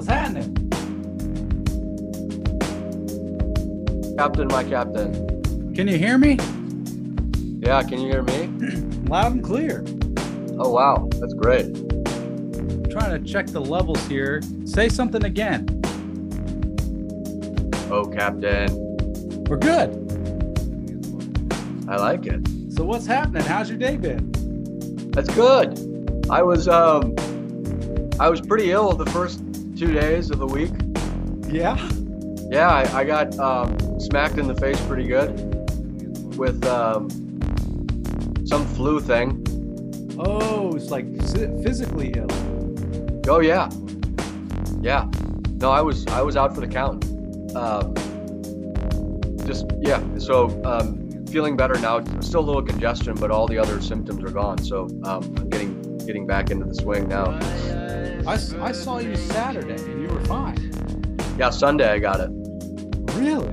What's happening? Captain, my captain. Can you hear me? Yeah, can you hear me? Loud and clear. Oh, wow. That's great. I'm trying to check the levels here. Say something again. Oh, Captain. We're good. I like it. So what's happening? How's your day been? That's good. I was um I was pretty ill the first two days of the week. Yeah. Yeah, I, I got um, smacked in the face pretty good with um, some flu thing. Oh, it's like physically ill. Oh yeah, yeah. No, I was I was out for the count. Um, just yeah. So um, feeling better now. Still a little congestion, but all the other symptoms are gone. So um, I'm getting getting back into the swing now. I, I saw you Saturday and you were fine. Yeah, Sunday I got it. Really?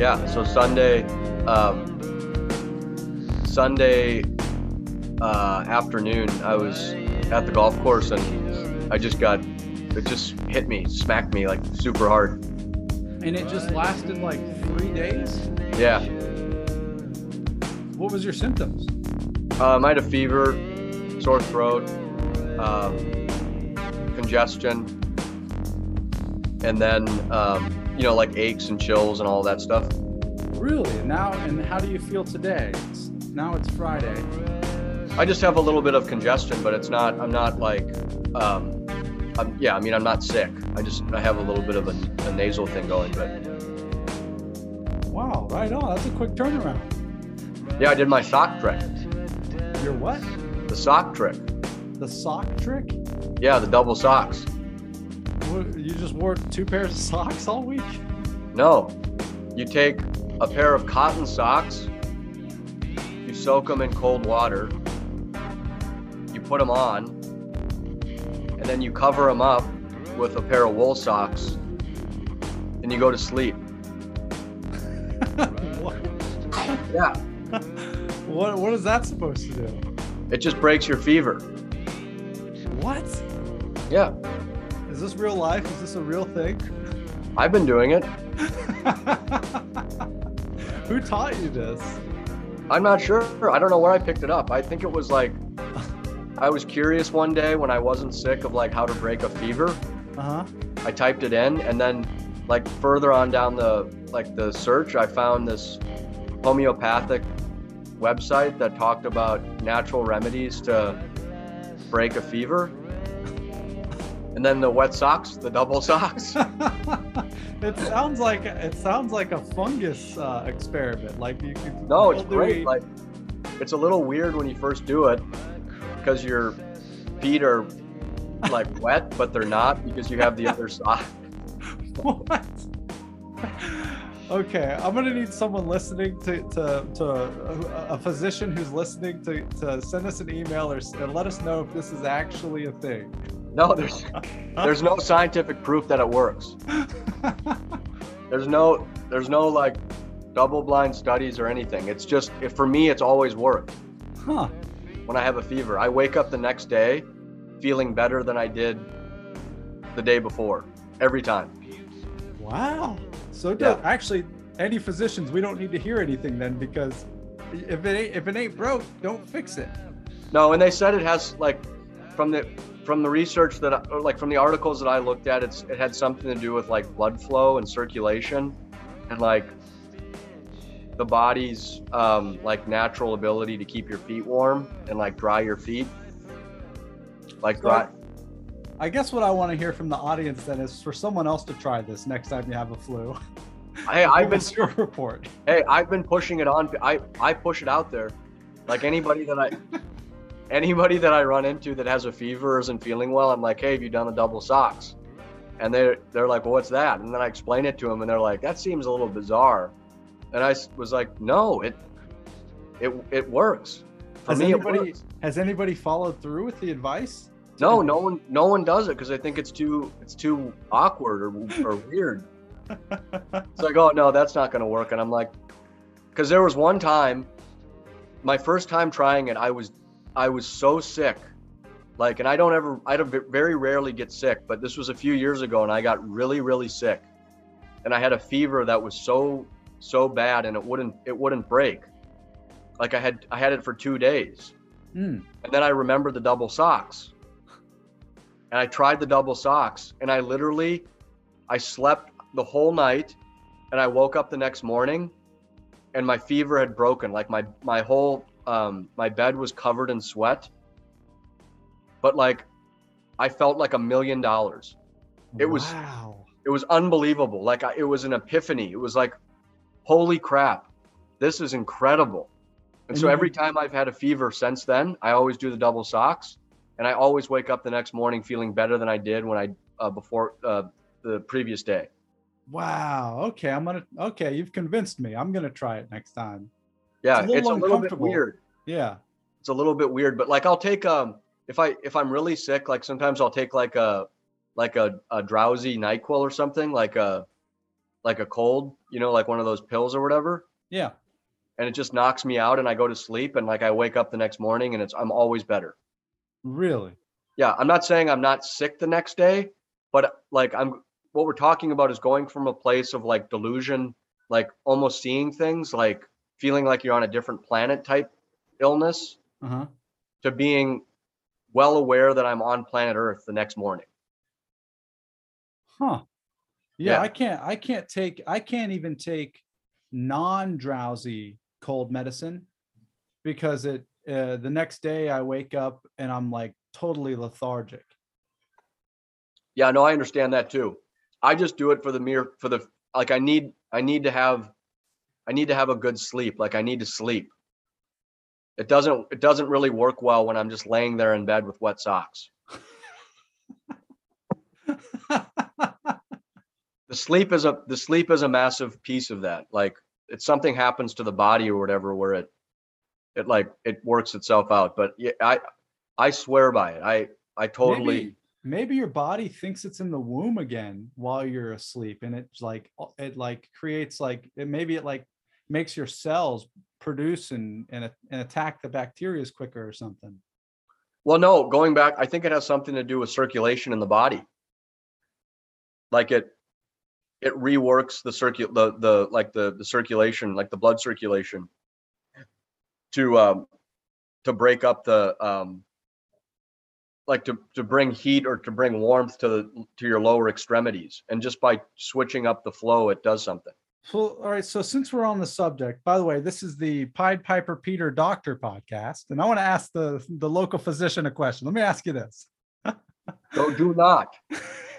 Yeah, so Sunday, um, Sunday uh, afternoon, I was at the golf course and I just got, it just hit me, smacked me like super hard. And it just lasted like three days? Yeah, What was your symptoms? um, I had a fever, sore throat, um, congestion, and then um, you know like aches and chills and all that stuff. Really? Now, and how do you feel today? It's, now it's Friday. I just have a little bit of congestion, but it's not. I'm not like. Um, I'm, yeah, I mean, I'm not sick. I just I have a little bit of a, a nasal thing going, but Wow, right on. That's a quick turnaround. yeah, I did my sock trick. Your what? The sock trick. The sock trick? Yeah, the double socks. What, you just wore two pairs of socks all week? No, you take a pair of cotton socks, you soak them in cold water, you put them on, and then you cover them up with a pair of wool socks, and you go to sleep. what? Yeah, what? What is that supposed to do? it just breaks your fever. What? Yeah, Is this real life? Is this a real thing? I've been doing it. Who taught you this? I'm not sure. I don't know where I picked it up. I think it was like I was curious one day when I wasn't sick of like how to break a fever. Uh huh. I typed it in and then like further on down the like the search I found this homeopathic website that talked about natural remedies to break a fever. And then the wet socks, the double socks. it sounds like it sounds like a fungus uh, experiment. Like you could. No, it's great. Like it's a little weird when you first do it because your feet are like wet, but they're not because you have the other sock. what? Okay, I'm gonna need someone listening to to, to a, a physician who's listening to, to send us an email or and let us know if this is actually a thing. No, there's there's no scientific proof that it works. There's no there's no like double blind studies or anything. It's just if for me it's always worked. huh? When I have a fever, I wake up the next day feeling better than I did the day before every time. Wow. So Yeah. actually any physicians we don't need to hear anything then because if it ain't if it ain't broke, don't fix it. No, and they said it has like from the from the research that I, like from the articles that I looked at, it's it had something to do with like blood flow and circulation, and like the body's um, like natural ability to keep your feet warm and like dry your feet. Like dry. I guess what I want to hear from the audience then is for someone else to try this next time you have a flu. Hey, I've been your report. hey, I've been pushing it on. I I push it out there. Like anybody that I anybody that I run into that has a fever or isn't feeling well, I'm like, hey, have you done the double socks? And they're they're like, well, what's that? And then I explain it to them, and they're like, that seems a little bizarre. And I was like, no, it it it works. For Has me, it anybody works. has anybody followed through with the advice? No, no one no one does it because they think it's too it's too awkward or or weird. It's like, oh no, that's not gonna work. And I'm like, because there was one time, my first time trying it, I was I was so sick Like, and I don't ever, I don't very rarely get sick, but this was a few years ago and I got really, really sick. And I had a fever that was so, so bad and it wouldn't, it wouldn't break. Like I had, I had it for two days. Mm. And then I remembered the double socks. And I tried the double socks and I literally, I slept the whole night and I woke up the next morning and my fever had broken. Like my, my whole, um, my bed was covered in sweat but like I felt like a million dollars. It was wow. it was unbelievable. Like I, it was an epiphany. It was like, holy crap, this is incredible. And, And so every time I've had a fever since then, I always do the double socks, and I always wake up the next morning feeling better than I did when I uh, before uh, the previous day. Wow. Okay. I'm gonna. Okay. You've convinced me. I'm gonna try it next time. Yeah, It's a little it's a little bit weird. Yeah. It's a little bit weird, but like I'll take um if I if I'm really sick, like sometimes I'll take like a like a, a drowsy NyQuil or something, like a like a cold, you know, like one of those pills or whatever, Yeah. and it just knocks me out and I go to sleep and like I wake up the next morning and it's I'm always better. Really. Yeah, I'm not saying I'm not sick the next day, but like I'm what we're talking about is going from a place of like delusion, like almost seeing things, like feeling like you're on a different planet type illness Uh huh. to being well aware that I'm on planet Earth the next morning. Huh. Yeah, Yeah. I can't I can't take I can't even take non-drowsy cold medicine because it uh, the next day I wake up and I'm like totally lethargic. Yeah, no, I understand that too. I just do it for the mere for the like I need I need to have I need to have a good sleep. Like I need to sleep. It doesn't it doesn't really work well when I'm just laying there in bed with wet socks. The sleep is a the sleep is a massive piece of that. Like it's something happens to the body or whatever where it it like it works itself out. But yeah, I I swear by it. I I totally maybe, maybe your body thinks it's in the womb again while you're asleep and it's like it like creates like it maybe it like makes your cells produce and and, and attack the bacteria quicker or something. Well, no, going back, I think it has something to do with circulation in the body. Like it, it reworks the circu the the like the the circulation, like the blood circulation, to um, to break up the um, like to to bring heat or to bring warmth to the to your lower extremities, and just by switching up the flow, it does something. So, all right. So, since we're on the subject, by the way, this is the Pied Piper Peter Doctor podcast, and I want to ask the the local physician a question. Let me ask you this. So do not.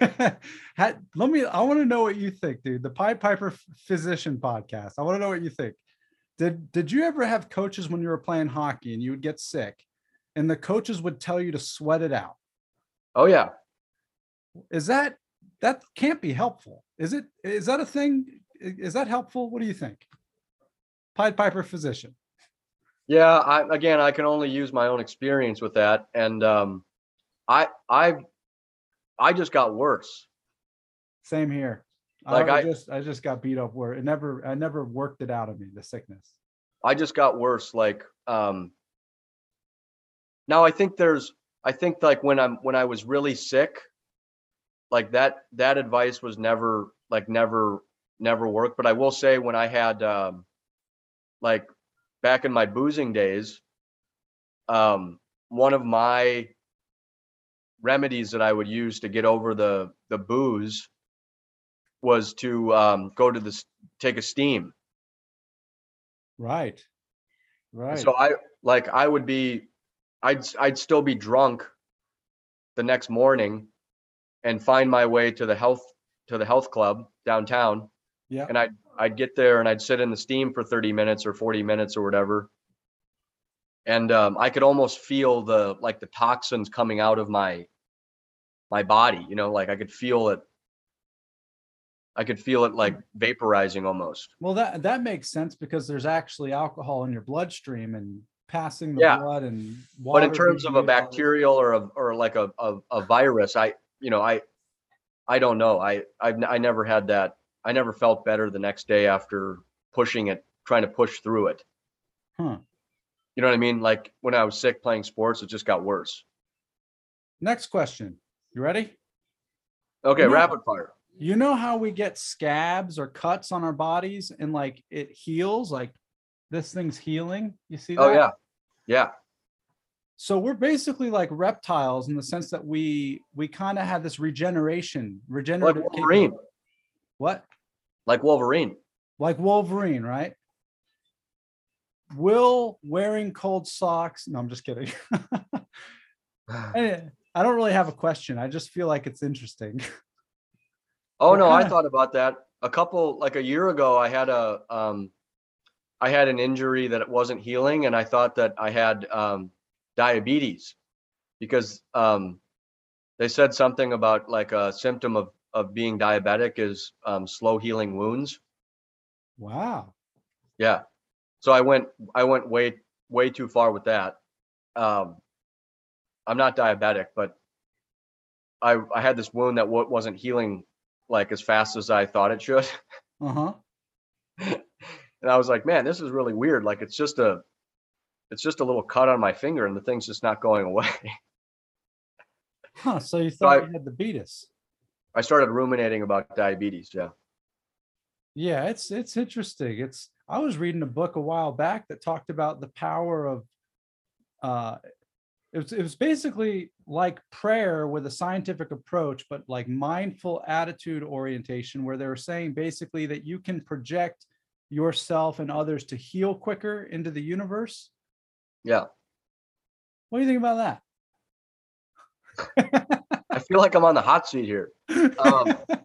Let me. I want to know what you think, dude. The Pied Piper Physician podcast. I want to know what you think. Did Did you ever have coaches when you were playing hockey and you would get sick, and the coaches would tell you to sweat it out? Oh yeah. Is that that can't be helpful? Is it? Is that a thing? Is that helpful? What do you think? Pied Piper Physician. Yeah, I again I can only use my own experience with that. And um I I I just got worse. Same here. Like I, I- just I just got beat up where it never I never worked it out of me, the sickness. I just got worse. Like um now I think there's I think like when I'm when I was really sick, like that that advice was never like never never worked. But I will say when I had um like back in my boozing days, um one of my remedies that I would use to get over the the booze was to um go to this take a steam. Right. Right. So I like I would be I'd I'd still be drunk the next morning and find my way to the health to the health club downtown yeah. and I'd I'd get there and I'd sit in the steam for 30 minutes or 40 minutes or whatever. And um, I could almost feel the like the toxins coming out of my my body, you know, like I could feel it I could feel it like vaporizing almost. Well, that that makes sense because there's actually alcohol in your bloodstream and passing the Yeah. blood and water. but in terms of a bacterial or a or like a, a, a virus i you know i i don't know i I've, i never had that i never felt better the next day after pushing it trying to push through it Huh. you know what i mean like when i was sick playing sports it just got worse Next question. You ready? Okay, No. rapid fire. You know how we get scabs or cuts on our bodies and like it heals, like this thing's healing. You see oh, that? Oh yeah, yeah, So we're basically like reptiles in the sense that we we kind of have this regeneration, like regenerative. Wolverine, capability. What? Like Wolverine. Like Wolverine, right? Will wearing cold socks? No, I'm just kidding. I don't really have a question. I just feel like it's interesting. Oh no, I thought about that a couple like a year ago. I had a um, I had an injury that it wasn't healing, and I thought that I had um, diabetes because um, they said something about like a symptom of of being diabetic is um, slow healing wounds. Wow. Yeah, so I went I went way way too far with that. Um, I'm not diabetic, but I I had this wound that wa- wasn't healing like as fast as I thought it should. Uh-huh. and I was like, man, this is really weird. Like it's just a it's just a little cut on my finger and the thing's just not going away. Huh. So you thought I- you had the beatus. I started ruminating about diabetes. Yeah. Yeah, it's it's interesting. It's I was reading a book a while back that talked about the power of uh it was it was basically like prayer with a scientific approach, but like mindful attitude orientation, where they were saying basically that you can project yourself and others to heal quicker into the universe. Yeah. What do you think about I feel like I'm on the hot seat here. Um,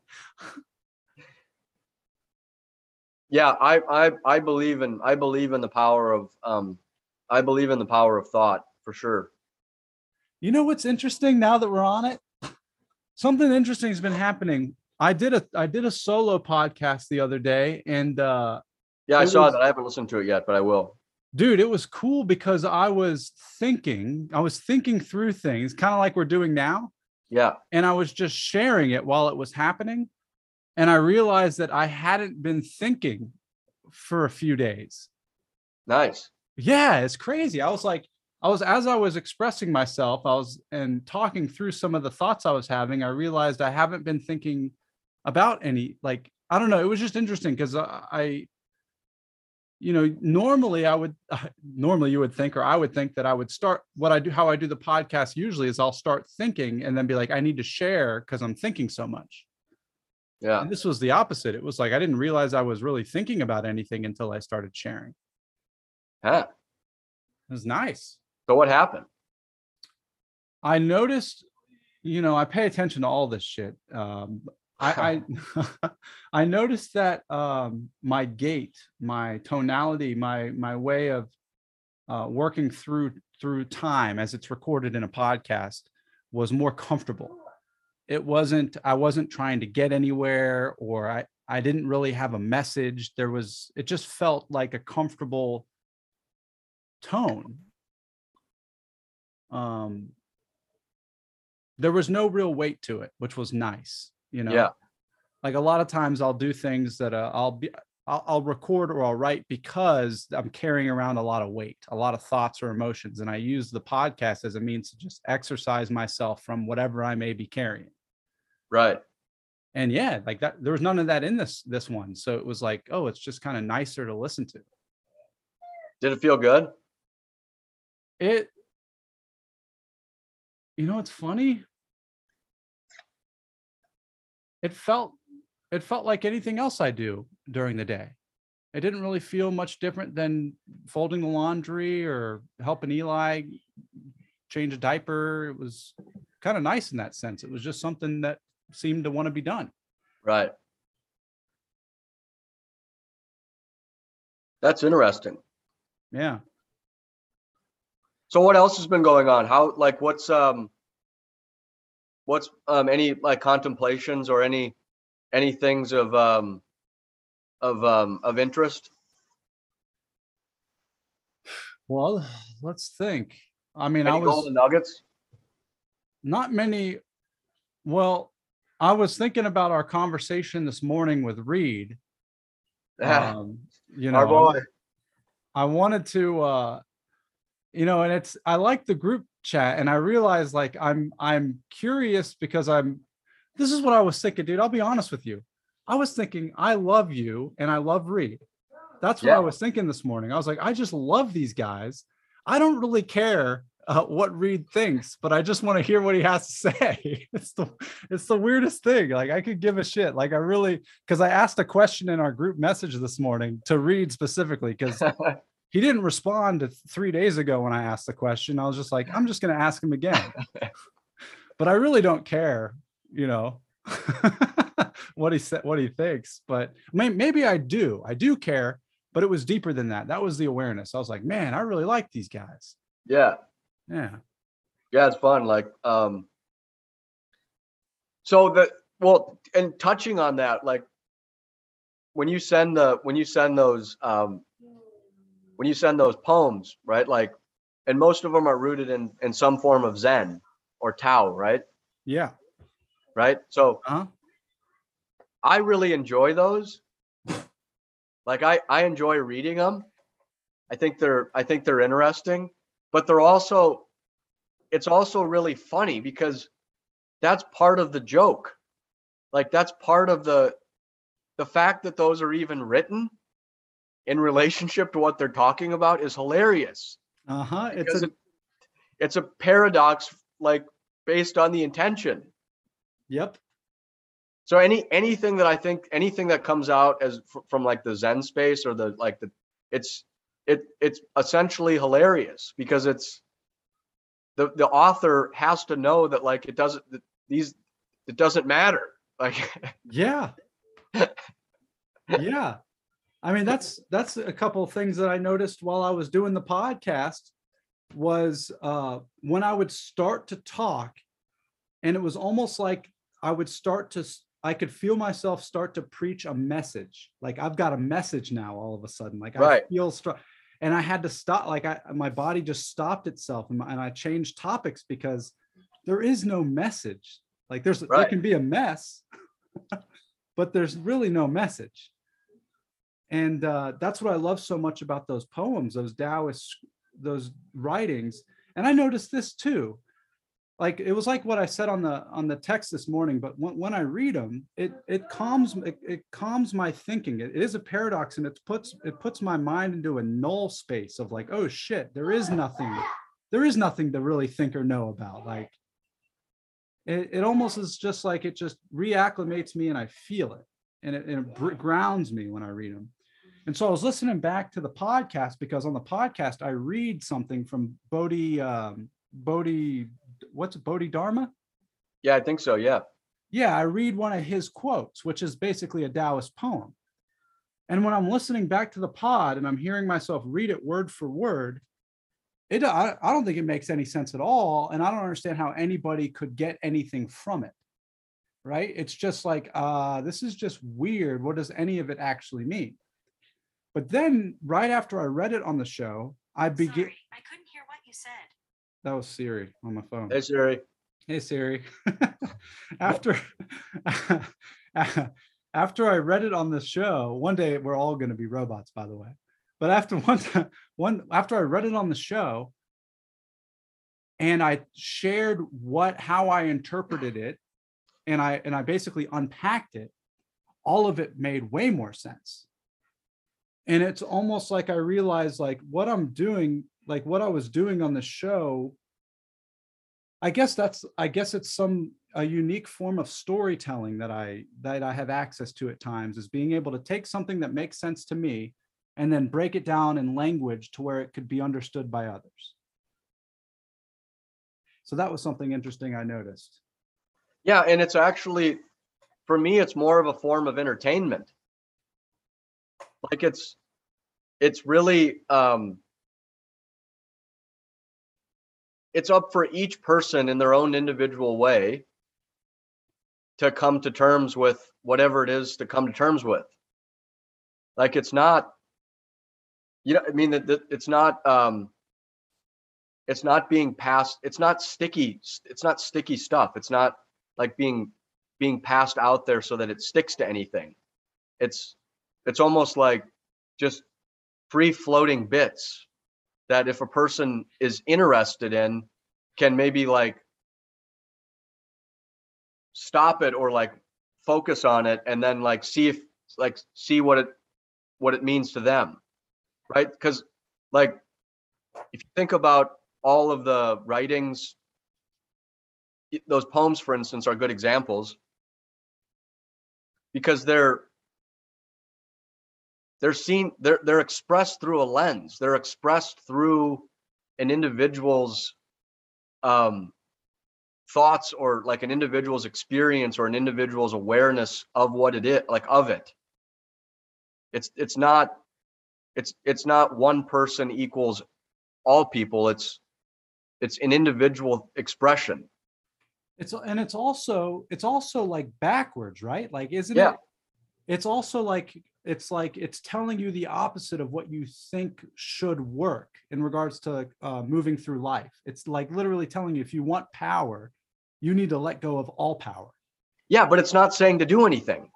Yeah, I I I believe in I believe in the power of um I believe in the power of thought for sure. You know what's interesting now that we're on it? Something interesting has been happening. I did a I did a solo podcast the other day and uh Yeah, I saw was- that. I haven't listened to it yet, but I will. dude, it was cool because I was thinking, I was thinking through things kind of like we're doing now Yeah. and I was just sharing it while it was happening and I realized that I hadn't been thinking for a few days. Nice. Yeah, it's crazy. I was like, I was as I was expressing myself, I was and talking through some of the thoughts I was having, I realized I haven't been thinking about any like I don't know. It was just interesting because I, I, you know, normally I would normally you would think or I would think that I would start what I do how I do the podcast usually is I'll start thinking and then be like I need to share because I'm thinking so much. Yeah. And this was the opposite. It was like I didn't realize I was really thinking about anything until I started sharing. Huh. It was nice. So what happened? I noticed, you know, I pay attention to all this shit. Um, I I, I noticed that um, my gait, my tonality, my my way of uh, working through through time as it's recorded in a podcast was more comfortable. It wasn't. I wasn't trying to get anywhere, or I I didn't really have a message. There was. It just felt like a comfortable tone. Um, there was no real weight to it, which was nice. You know, Yeah. like a lot of times I'll do things that uh, I'll be I'll, I'll record or I'll write because I'm carrying around a lot of weight, a lot of thoughts or emotions, and I use the podcast as a means to just exercise myself from whatever I may be carrying. Right. And yeah, like that, there was none of that in this this one, so it was like, oh, it's just kind of nicer to listen to. Did it feel good? It, you know, it's funny. It felt, it felt like anything else I do during the day. It didn't really feel much different than folding the laundry or helping Eli change a diaper. It was kind of nice in that sense. It was just something that seemed to want to be done. Right. That's interesting. Yeah. So what else has been going on? How like what's um what's um any like contemplations or any any things of um of um of interest? Well, let's think. I mean, I Any was. golden nuggets? not many well i was thinking about our conversation this morning with reed um you know Our boy. wa- I wanted to uh you know and it's i like the group chat and I realized like I'm I'm curious because I'm this is what I was thinking, dude. I'll be honest with you. I was thinking I love you and I love Reed. That's what Yeah. I was thinking this morning. I was like, I just love these guys. I don't really care uh, what Reed thinks, but I just want to hear what he has to say. it's the it's the weirdest thing. Like I could give a shit. Like I really because I asked a question in our group message this morning to Reed specifically because he didn't respond to three days ago when I asked the question. I was just like, I'm just gonna ask him again. but I really don't care, you know, what he said, what he thinks. But may, maybe I do. I do care, but it was deeper than that. That was the awareness. I was like, man, I really like these guys. Yeah. Yeah. Yeah, it's fun. Like, um, so the well, and touching on that, like, when you send the when you send those um, when you send those poems, right? Like, and most of them are rooted in in some form of Zen or Tao, right? Yeah. Right. So Uh-huh. I really enjoy those. Like, I I enjoy reading them. I think they're I think they're interesting, but they're also it's also really funny because that's part of the joke. Like that's part of the the fact that those are even written in relationship to what they're talking about is hilarious. Uh-huh. It's a, it, it's a paradox like based on the intention. yep. So any anything that I think anything that comes out as fr- from like the Zen space or the like the it's it it's essentially hilarious because it's the the author has to know that like it doesn't these it doesn't matter like Yeah. yeah. I mean, that's that's a couple of things that I noticed while I was doing the podcast was uh when I would start to talk and it was almost like I would start to I could feel myself start to preach a message. Like I've got a message now all of a sudden. Like Right. I feel str- and I had to stop like I my body just stopped itself and, and I changed topics because there is no message. Like there's there can be a mess, but there's really no message. And uh, that's what I love so much about those poems, those Taoist, those writings. And I noticed this too. Like it was like what I said on the on the text this morning, but when, when I read them, it it calms it, it calms my thinking. It, it is a paradox, and it puts it puts my mind into a null space of like, oh shit, there is nothing, there is nothing to really think or know about. Like it, it almost is just like it just reacclimates me and I feel it and it, and it grounds me when I read them. And so I was listening back to the podcast because on the podcast I read something from Bodhi um, Bodhi what's it, Bodhi Dharma? yeah i think so yeah Yeah, I read one of his quotes, which is basically a Taoist poem. And when I'm listening back to the pod and I'm hearing myself read it word for word, it I, I don't think it makes any sense at all. And I don't understand how anybody could get anything from it. Right? It's just like, uh, this is just weird. What does any of it actually mean? But then right after I read it on the show, I begin Sorry, I couldn't hear what you said. that was Siri on my phone. hey siri Hey Siri. after after I read it on the show, one day we're all going to be robots, by the way. But after one time, one after I read it on the show, and I shared what how I interpreted it, and I and I basically unpacked it, all of it made way more sense. And it's almost like I realized like what I'm doing, like what I was doing on the show I guess that's I guess it's some a unique form of storytelling that I that I have access to at times is being able to take something that makes sense to me and then break it down in language to where it could be understood by others. So that was something interesting I noticed. yeah and it's actually for me it's more of a form of entertainment like it's it's really um it's up for each person in their own individual way to come to terms with whatever it is to come to terms with. Like it's not you know i mean that it's not um it's not being passed it's not sticky it's not sticky stuff. It's not like being being passed out there so that it sticks to anything. It's it's almost like just free floating bits that if a person is interested in can maybe like stop it or like focus on it and then like see if like see what it what it means to them right? Because like if you think about all of the writings those poems for instance are good examples because they're they're seen they're they're expressed through a lens they're expressed through an individual's um thoughts or like an individual's experience or an individual's awareness of what it is like of it it's it's not it's it's not one person equals all people it's it's an individual expression It's and it's also it's also like backwards, right? Like, isn't Yeah. it? It's also like it's like it's telling you the opposite of what you think should work in regards to uh, moving through life. It's like literally telling you if you want power, you need to let go of all power. yeah but it's not saying to do anything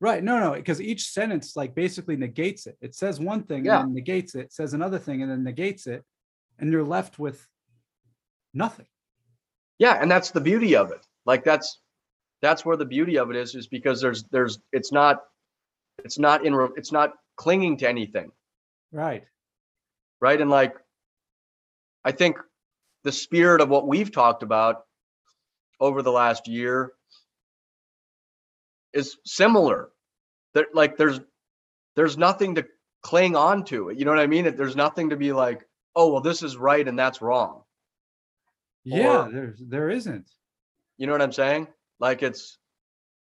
Right? No, no, because each sentence like basically negates it. It says one thing Yeah. and then negates it. Says another thing and then negates it, and you're left with nothing. yeah and that's the beauty of it like that's that's where the beauty of it is is because there's there's it's not it's not in it's not clinging to anything Right. right and like i think the spirit of what we've talked about over the last year is similar That like there's there's nothing to cling on to you know what i mean That there's nothing to be like oh well this is right and that's wrong Yeah. Or- There's there isn't. you know what i'm saying like it's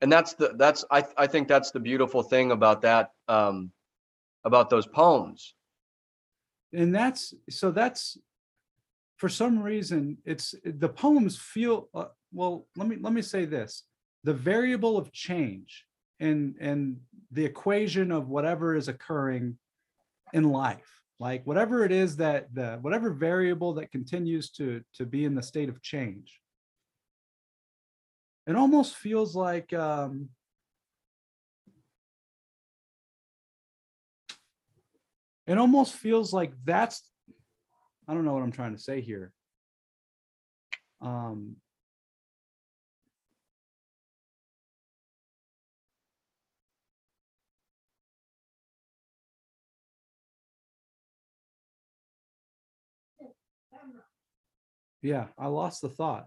and that's the that's i i think that's the beautiful thing about that um about those poems. And that's so that's for some reason it's the poems feel uh, well let me let me say this. The variable of change and and the equation of whatever is occurring in life like whatever it is that the whatever variable that continues to to be in the state of change it almost feels like um it almost feels like that's i don't know what i'm trying to say here. Um yeah i lost the thought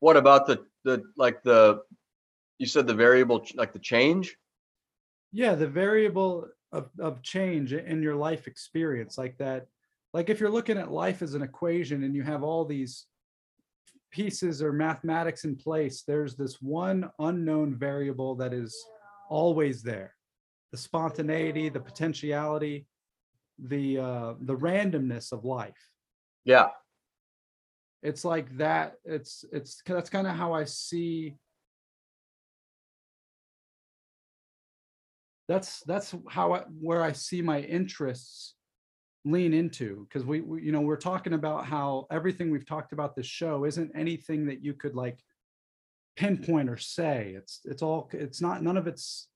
what about the the like the you said the variable like the change? Yeah the variable of, of change in your life experience like that like if you're looking at life as an equation and you have all these pieces or mathematics in place there's this one unknown variable that is always there. The spontaneity the potentiality the uh the randomness of life. Yeah it's like that it's it's that's kind of how i see that's that's how I, where i see my interests lean into because we, we you know we're talking about how everything we've talked about this show isn't anything that you could like pinpoint or say. It's it's all it's not none of it's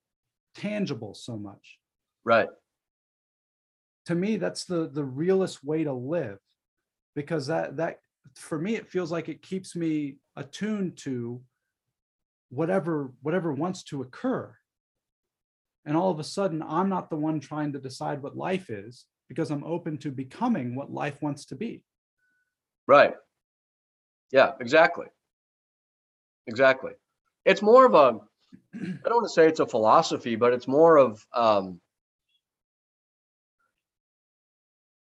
tangible so much. Right. To me that's the the realest way to live because that that for me it feels like it keeps me attuned to whatever whatever wants to occur. And all of a sudden i'm not the one trying to decide what life is because i'm open to becoming what life wants to be. Right. Yeah exactly. Exactly. It's more of a i don't want to say it's a philosophy but it's more of um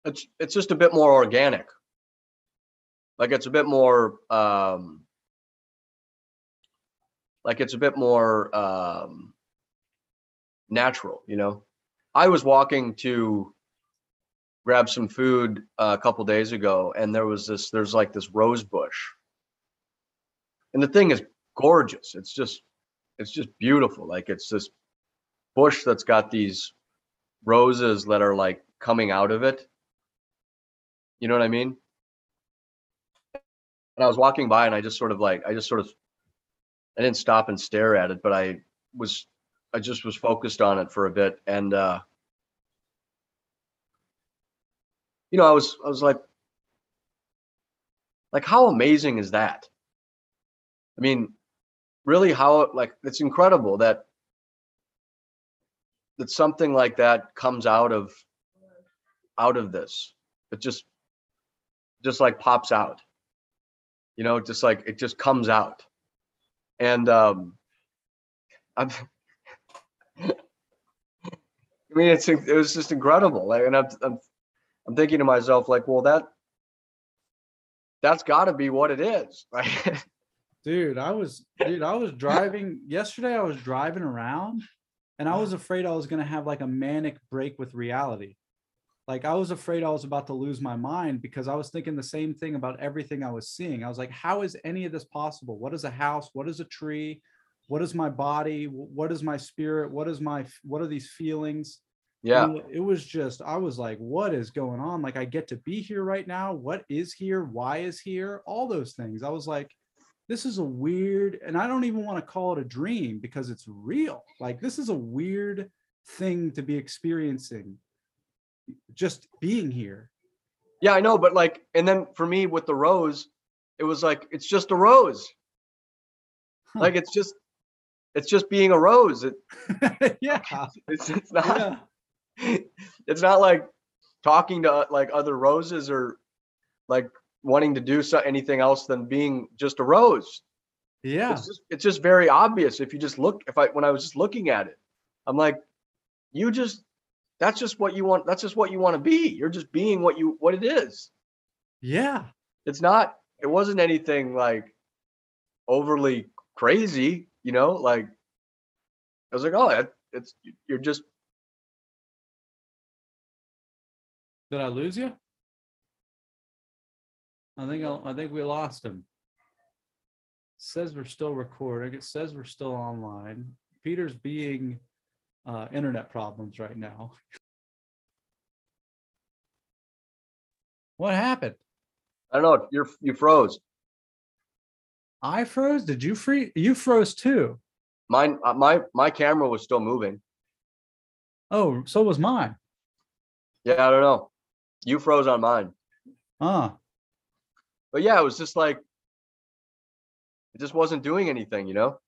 it's it's just a bit more organic like it's a bit more um like it's a bit more um natural you know? I was walking to grab some food uh, a couple days ago and there was this there's like this rose bush. And the thing is gorgeous. It's just it's just beautiful. Like it's this bush that's got these roses that are like coming out of it. You know what i mean and i was walking by and i just sort of like i just sort of i didn't stop and stare at it but i was i just was focused on it for a bit and uh you know, I was I was like, like how amazing is that? I mean, really, how like it's incredible that that something like that comes out of out of this. It just just like pops out. You know, just like it just comes out. And um I'm I mean it's it was just incredible. Like and I'm I'm I'm thinking to myself like, well that that's got to be what it is, right? Dude, I was dude, I was driving yesterday. I was driving around and I was afraid I was gonna have like a manic break with reality. Like I was afraid I was about to lose my mind because I was thinking the same thing about everything I was seeing. I was like, how is any of this possible? What is a house? What is a tree? What is my body? What is my spirit? What is my what are these feelings? yeah. And it was just i was like what is going on like i get to be here right now what is here why is here all those things i was like this is a weird and i don't even want to call it a dream because it's real like this is a weird thing to be experiencing just being here Yeah, I know, but like, and then for me with the rose, it was like it's just a rose. Huh. Like it's just, it's just being a rose. It, yeah it's it's not yeah it's not like talking to uh, like other roses or like wanting to do so anything else than being just a rose. yeah It's just it's just very obvious if you just look. If I when I was just looking at it, I'm like, you just that's just what you want. That's just what you want to be. You're just being what you what it is. yeah it's not it wasn't anything like overly crazy you know like i was like oh it, it's you're just did i lose you i think I, I think we lost him says we're still recording it says we're still online peter's being uh internet problems right now. What happened? I don't know you're you froze. I froze? Did you free you froze too. Mine uh, my my camera was still moving. Oh so was mine. Yeah i don't know. You froze on mine. Ah but yeah it was just like it just wasn't doing anything you know?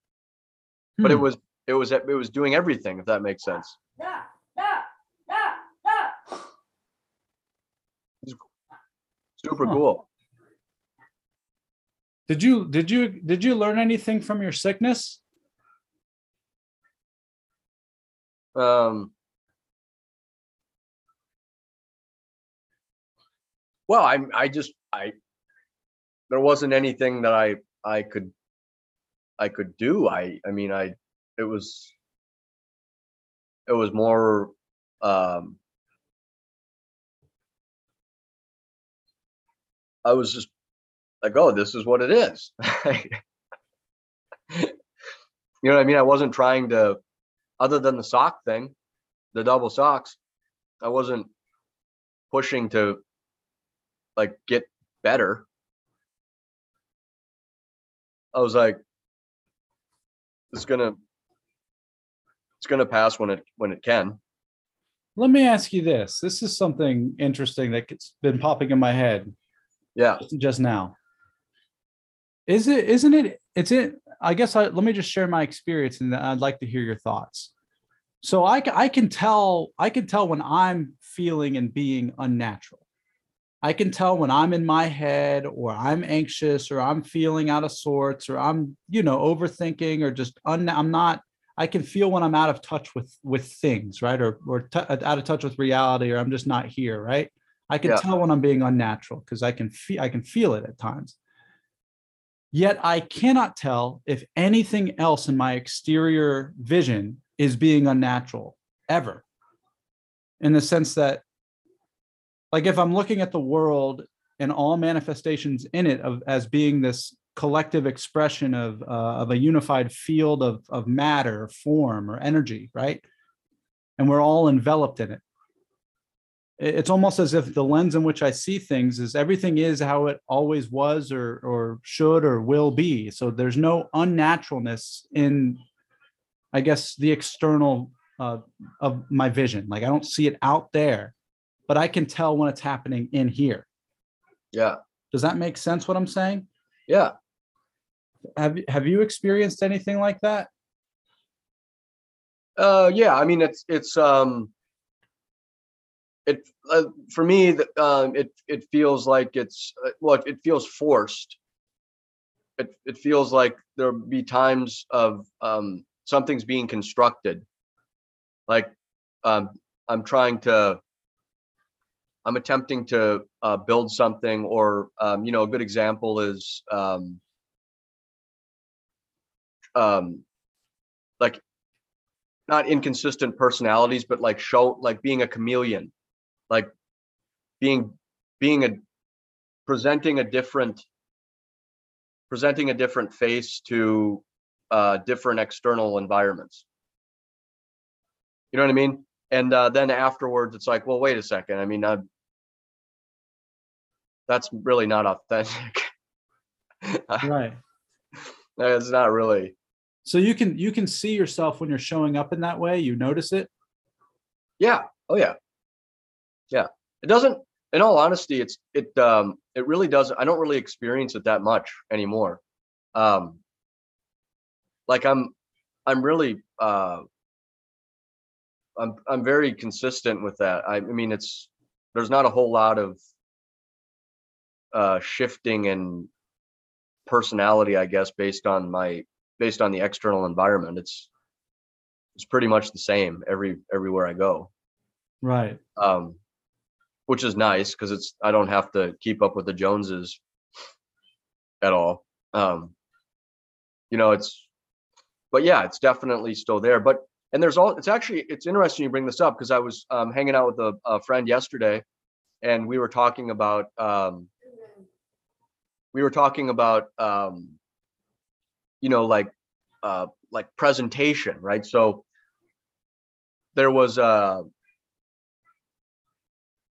But it hmm. was it was it was doing everything if that makes sense yeah yeah yeah super Huh. cool did you did you did you learn anything from your sickness Um, well, I I just I there wasn't anything that I I could I could do. I I mean I it was it was more um I was just like, oh, this is what it is. you know what I mean? I wasn't trying to other than the sock thing, the double socks, I wasn't pushing to like get better. I was like, it's gonna it's gonna pass when it when it can. let me ask you this this is something interesting that's been popping in my head Yeah. just now. Is it, isn't it, it's it, I guess I, let me just share my experience and I'd like to hear your thoughts. So I, I can tell, I can tell when I'm feeling and being unnatural. I can tell when I'm in my head or I'm anxious or I'm feeling out of sorts or I'm, you know, overthinking or just un, I'm not, I can feel when I'm out of touch with, with things, right? Or, or t- out of touch with reality or I'm just not here, right? I can Yeah. tell when I'm being unnatural because I can feel I can feel it at times. Yet I cannot tell if anything else in my exterior vision is being unnatural ever. In the sense that, like, if I'm looking at the world and all manifestations in it of as being this collective expression of uh, of a unified field of of matter, form, or energy, right? And we're all enveloped in it it- it's almost as if the lens in which I see things is everything is how it always was or or should or will be. So there's no unnaturalness in, I guess, the external uh, of my vision. Like I don't see it out there. but I can tell when it's happening in here. Yeah. Does that make sense what I'm saying? Yeah. Have have you experienced anything like that? Uh, yeah. I mean, it's it's um, it uh, for me. the- Um, it it feels like it's uh, well, it feels forced. It it feels like there'll be times of um something's being constructed. Like, um, I'm trying to. I'm attempting to uh, build something, or um, you know, a good example is um, um, like not inconsistent personalities, but like show like being a chameleon, like being being a presenting a different presenting a different face to uh different external environments. You know what I mean? And uh, then afterwards, it's like, well, wait a second. I mean, uh, that's really not authentic. Right. it's not really. So you can you can see yourself when you're showing up in that way. You notice it. Yeah. Oh yeah. Yeah. It doesn't in all honesty, it's it um it really doesn't I don't really experience it that much anymore. Um like I'm I'm really uh I'm I'm very consistent with that. I, I mean it's there's not a whole lot of uh shifting in personality, I guess, based on my based on the external environment. It's it's pretty much the same every everywhere I go Right. um, which is nice because it's I don't have to keep up with the Joneses at all. Um, you know, it's but yeah, it's definitely still there. But and there's all it's actually it's interesting you bring this up because I was um, hanging out with a, a friend yesterday, and we were talking about um, we were talking about um, you know like uh, like presentation, right? So there was a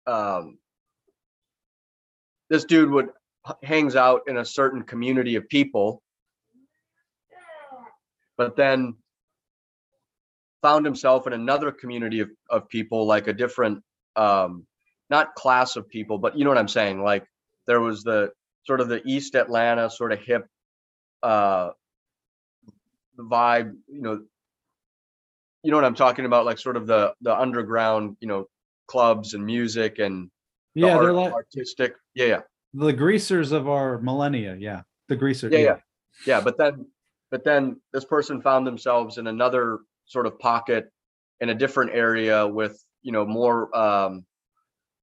um, this dude would hangs out in a certain community of people, but then found himself in another community of, of people, like a different, um, not class of people, but you know what I'm saying? Like there was the sort of the East Atlanta sort of hip, uh, vibe, you know, you know what I'm talking about? Like sort of the, the underground, you know, clubs and music and the Yeah, they're like artistic. Yeah, yeah, the greasers of our millennia. Yeah. The greasers. yeah, yeah, yeah. But then, but then this person found themselves in another sort of pocket in a different area with you know more um,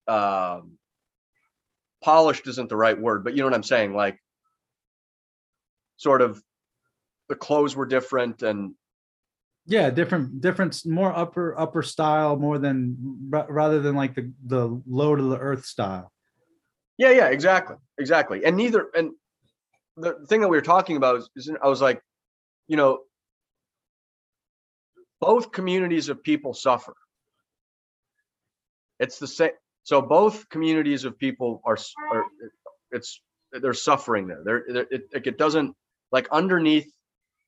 um, polished isn't the right word, but you know what I'm saying. Like, sort of, the clothes were different and Yeah. Different, different, more upper, upper style, more than rather than like the, the low to the earth style. Yeah, yeah, exactly, exactly. And neither, and the thing that we were talking about is, is I was like, you know, both communities of people suffer. It's the same. So both communities of people are, are it's they're suffering there. It, it it doesn't like underneath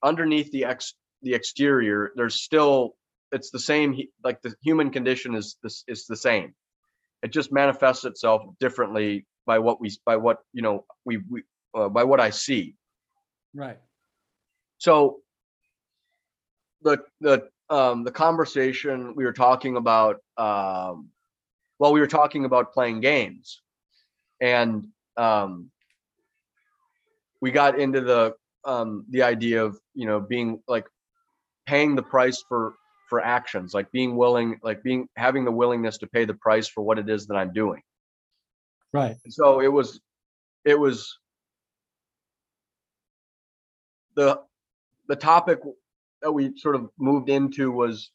underneath the ex the exterior. There's still it's the same. Like the human condition is this is the same. It just manifests itself differently by what we by what you know we we uh, by what I see. Right. So the the um the conversation we were talking about um well we were talking about playing games and um we got into the um the idea of you know being like paying the price for for actions like being willing like being having the willingness to pay the price for what it is that I'm doing Right. and so it was it was the the topic that we sort of moved into was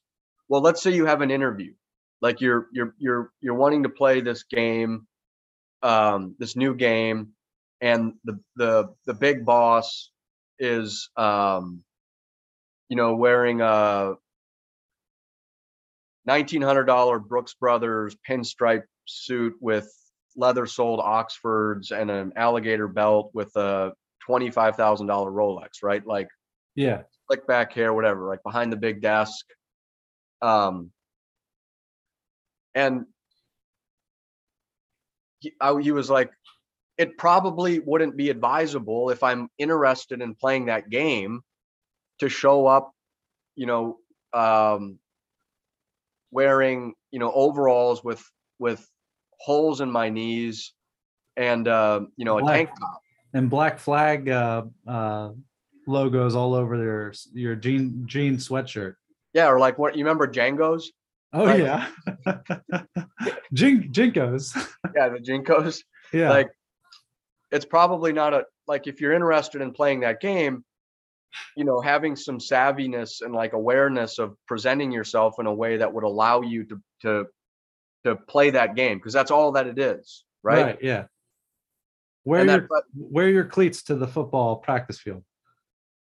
well let's say you have an interview like you're you're you're you're wanting to play this game um this new game and the the the big boss is um you know wearing a $1900 Brooks Brothers pinstripe suit with leather soled Oxfords and an alligator belt with a $25,000 Rolex, right? Like Yeah. slick back hair, whatever, like behind the big desk. Um, and he, I, he was like, it probably wouldn't be advisable if I'm interested in playing that game to show up, you know, um, wearing you know overalls with with holes in my knees and uh, you know a Black. tank top. and black flag uh, uh, logos all over your your jean jean sweatshirt. Yeah, or like what you remember Django's? Oh Right. yeah, Jink JNCOs. Yeah, the JNCOs. Yeah, Like it's probably not a like if you're interested in playing that game, you know, having some savviness and like awareness of presenting yourself in a way that would allow you to to to play that game because that's all that it is, right? Yeah. Wear And your that, but wear your cleats to the football practice field.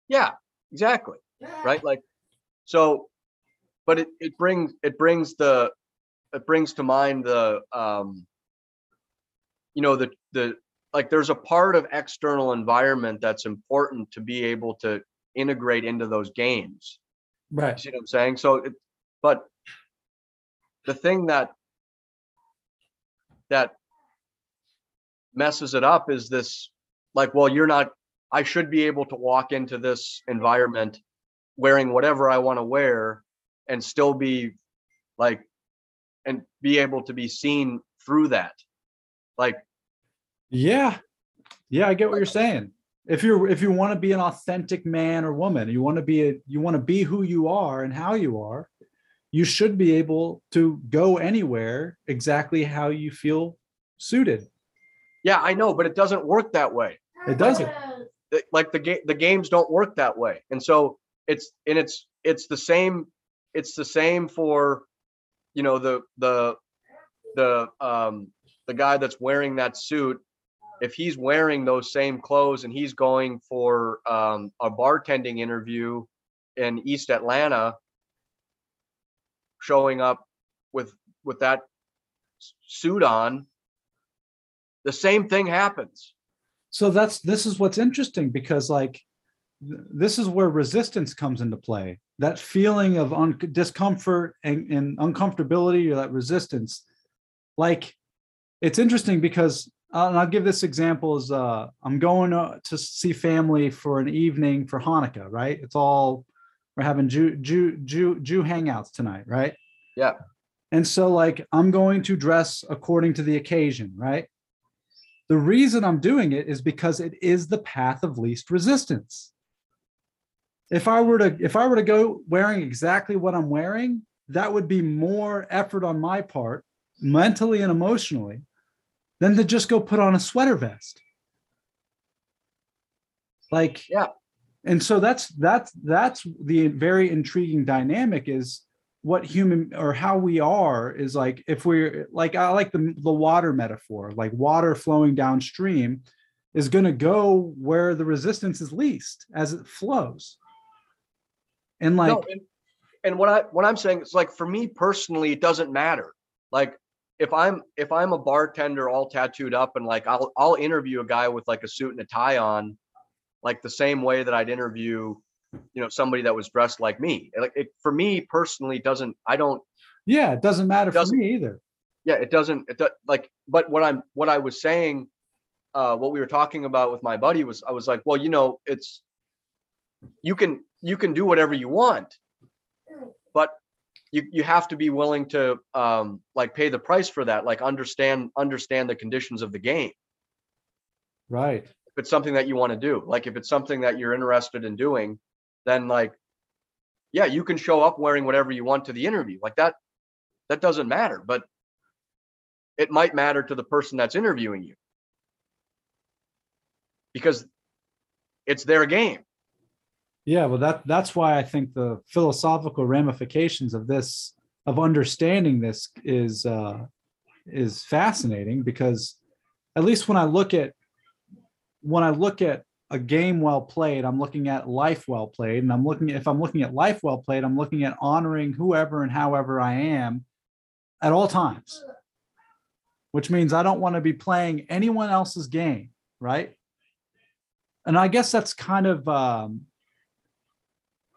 yeah, exactly. Right? Like so but it, it brings it brings the it brings to mind the um you know the the like there's a part of external environment that's important to be able to integrate into those games Right. You see what I'm saying? So, it, but the thing that that messes it up is this, like, well, you're not. I should be able to walk into this environment wearing whatever I want to wear and still be like, and be able to be seen through that. Like, Yeah. Yeah, I get what you're saying. If you're if you want to be an authentic man or woman, you want to be a you want to be who you are and how you are, you should be able to go anywhere exactly how you feel suited. yeah, I know, but it doesn't work that way. It doesn't. like the game the games don't work that way and so it's and it's it's the same it's the same for you know the the the um the guy that's wearing that suit if he's wearing those same clothes and he's going for um a bartending interview in east atlanta showing up with with that suit on the same thing happens So that's this is what's interesting because like th- this is where resistance comes into play. That feeling of un- discomfort and, and uncomfortability or that resistance. Like it's interesting because uh, and I'll give this example is uh, I'm going uh, to see family for an evening for Hanukkah, right? It's all we're having Jew Jew Jew Jew hangouts tonight, right? Yeah. And so like I'm going to dress according to the occasion, right? The reason I'm doing it is because it is the path of least resistance. If I were to if I were to go wearing exactly what I'm wearing, that would be more effort on my part, mentally and emotionally, than to just go put on a sweater vest. Like Yeah. And so that's that's that's the very intriguing dynamic is what human or how we are is like if we're like I like the the water metaphor, like water flowing downstream is going to go where the resistance is least as it flows. And like no, and, and what I what I'm saying is like for me personally, it doesn't matter. Like if I'm if I'm a bartender all tattooed up and like I'll I'll interview a guy with like a suit and a tie on, like the same way that I'd interview, you know, somebody that was dressed like me. Like it for me personally doesn't I don't yeah, it doesn't matter for Doesn't- me either. yeah it doesn't it do, like but what i'm what i was saying uh what we were talking about with my buddy was i was like well you know it's you can you can do whatever you want but you you have to be willing to um like pay the price for that like understand understand the conditions of the game. Right. if it's something that you want to do like if it's something that you're interested in doing then like yeah you can show up wearing whatever you want to the interview like that that doesn't matter but it might matter to the person that's interviewing you. Because it's their game Yeah, well, that that's why I think the philosophical ramifications of this, of understanding this, is uh, is fascinating because, at least when I look at when I look at a game well played, I'm looking at life well played, and I'm looking if I'm looking at life well played, I'm looking at honoring whoever and however I am at all times, which means I don't want to be playing anyone else's game, right? And I guess that's kind of um,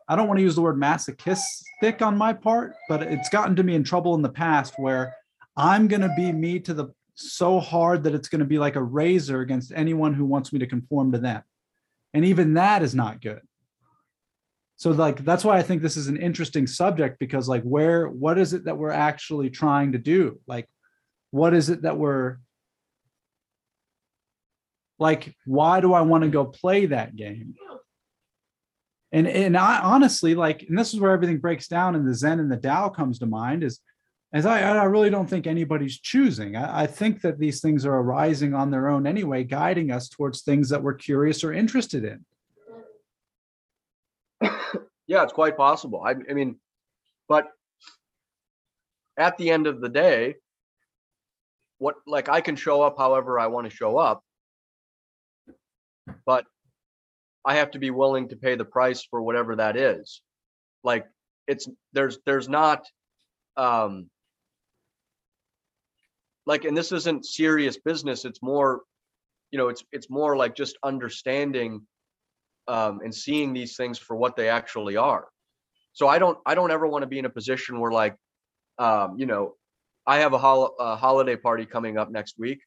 I don't want to use the word masochistic on my part, but it's gotten to me in trouble in the past where I'm going to be me to the so hard that it's going to be like a razor against anyone who wants me to conform to them. And even that is not good. So like that's why I think this is an interesting subject because like where what is it that we're actually trying to do? Like what is it that we're like why do I want to go play that game? And and I honestly like and this is where everything breaks down and the Zen and the Tao comes to mind is as I, I really don't think anybody's choosing. I, I think that these things are arising on their own anyway, guiding us towards things that we're curious or interested in. Yeah, it's quite possible. I, I mean, but at the end of the day, what like I can show up however I want to show up, but I have to be willing to pay the price for whatever that is. Like it's there's there's not um like and this isn't serious business it's more you know it's it's more like just understanding um and seeing these things for what they actually are so i don't i don't ever want to be in a position where like um you know i have a, hol- a holiday party coming up next week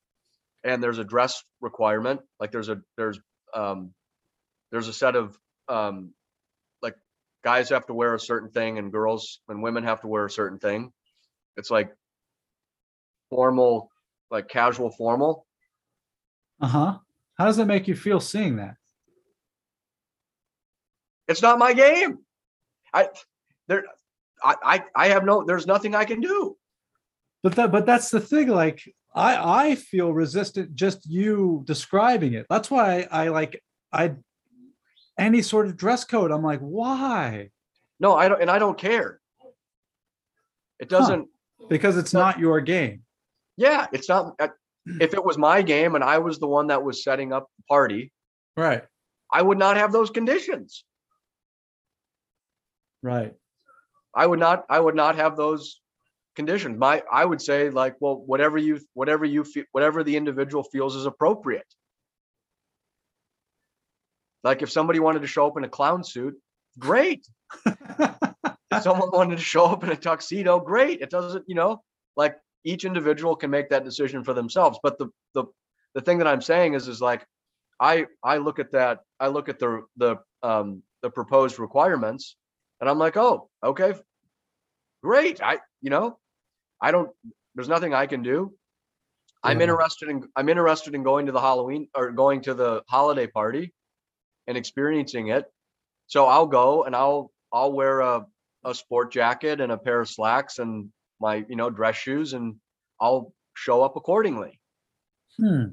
and there's a dress requirement like there's a there's um there's a set of um like guys have to wear a certain thing and girls and women have to wear a certain thing it's like formal like casual formal Uh-huh. How does that make you feel seeing that? it's not my game i there i i, I have no there's nothing i can do But that but that's the thing. Like I I feel resistant just you describing it. That's why I, like I any sort of dress code. I'm like, why? no i don't and i don't care it doesn't Because it's not your game. yeah it's not uh, if it was my game and i was the one that was setting up the party Right. i would not have those conditions Right. i would not i would not have those conditions my i would say like well whatever you whatever you feel whatever the individual feels is appropriate like if somebody wanted to show up in a clown suit great. If someone wanted to show up in a tuxedo great. It doesn't you know like each individual can make that decision for themselves. But the the the thing that i'm saying is is like i i look at that i look at the the um the proposed requirements and i'm like oh okay. Great. I you know i don't there's nothing i can do. I'm interested in i'm interested in going to the halloween or going to the holiday party and experiencing it so i'll go and i'll i'll wear a a sport jacket and a pair of slacks and my you know dress shoes and i'll show up accordingly Hmm.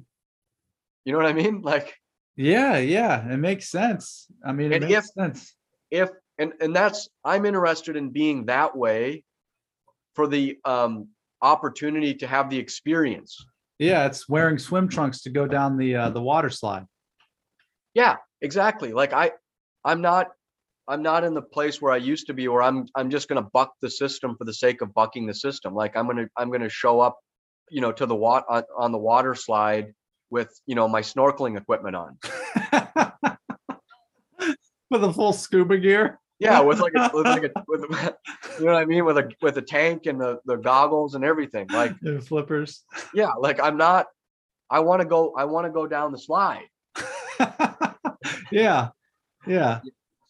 you know what i mean like Yeah, yeah. It makes sense. I mean, it makes if- sense. if and and that's i'm interested in being that way for the um opportunity to have the experience Yeah, it's wearing swim trunks to go down the uh, the water slide. yeah exactly like i i'm not i'm not in the place where i used to be where i'm i'm just going to buck the system for the sake of bucking the system like i'm going to i'm going to show up you know to the wat on, on the water slide with you know my snorkeling equipment on With a full scuba gear. yeah with like a, with like a with, you know what i mean with a with a tank and the the goggles and everything like and flippers. yeah like i'm not i want to go i want to go down the slide yeah. Yeah.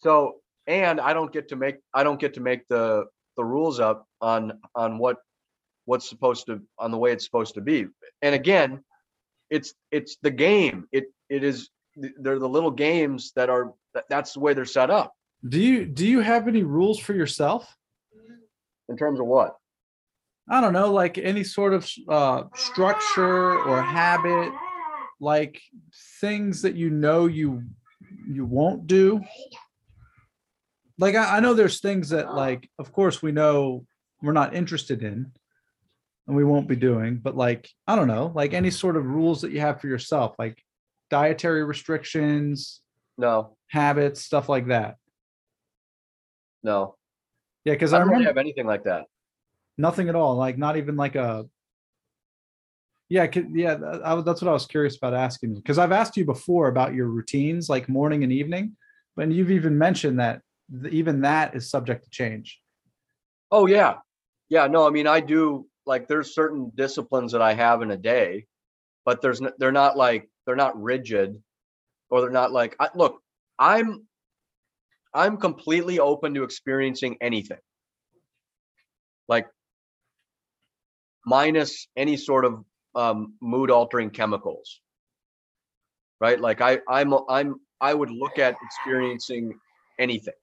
so and i don't get to make i don't get to make the the rules up on on what what's supposed to on the way it's supposed to be and again it's it's the game it it is they're the little games that are that's the way they're set up Do you do you have any rules for yourself? in terms of what I don't know, like any sort of uh, structure or habit, like things that you know you you won't do. Like I, I know there's things that uh-huh. like, of course, we know we're not interested in, and we won't be doing. But like, I don't know, like any sort of rules that you have for yourself, like dietary restrictions, no habits, stuff like that. no Yeah, because i I don't really remember have anything like that nothing at all like not even like a yeah yeah I, that's what i was curious about asking because i've asked you before about your routines like morning and evening but you've even mentioned that th- even that is subject to change oh yeah yeah no i mean i do like there's certain disciplines that I have in a day, but there's they're not like they're not rigid, or they're not like I, look. I'm I'm completely open to experiencing anything, like minus any sort of um, mood altering chemicals, right? Like I I'm I'm I would look at experiencing anything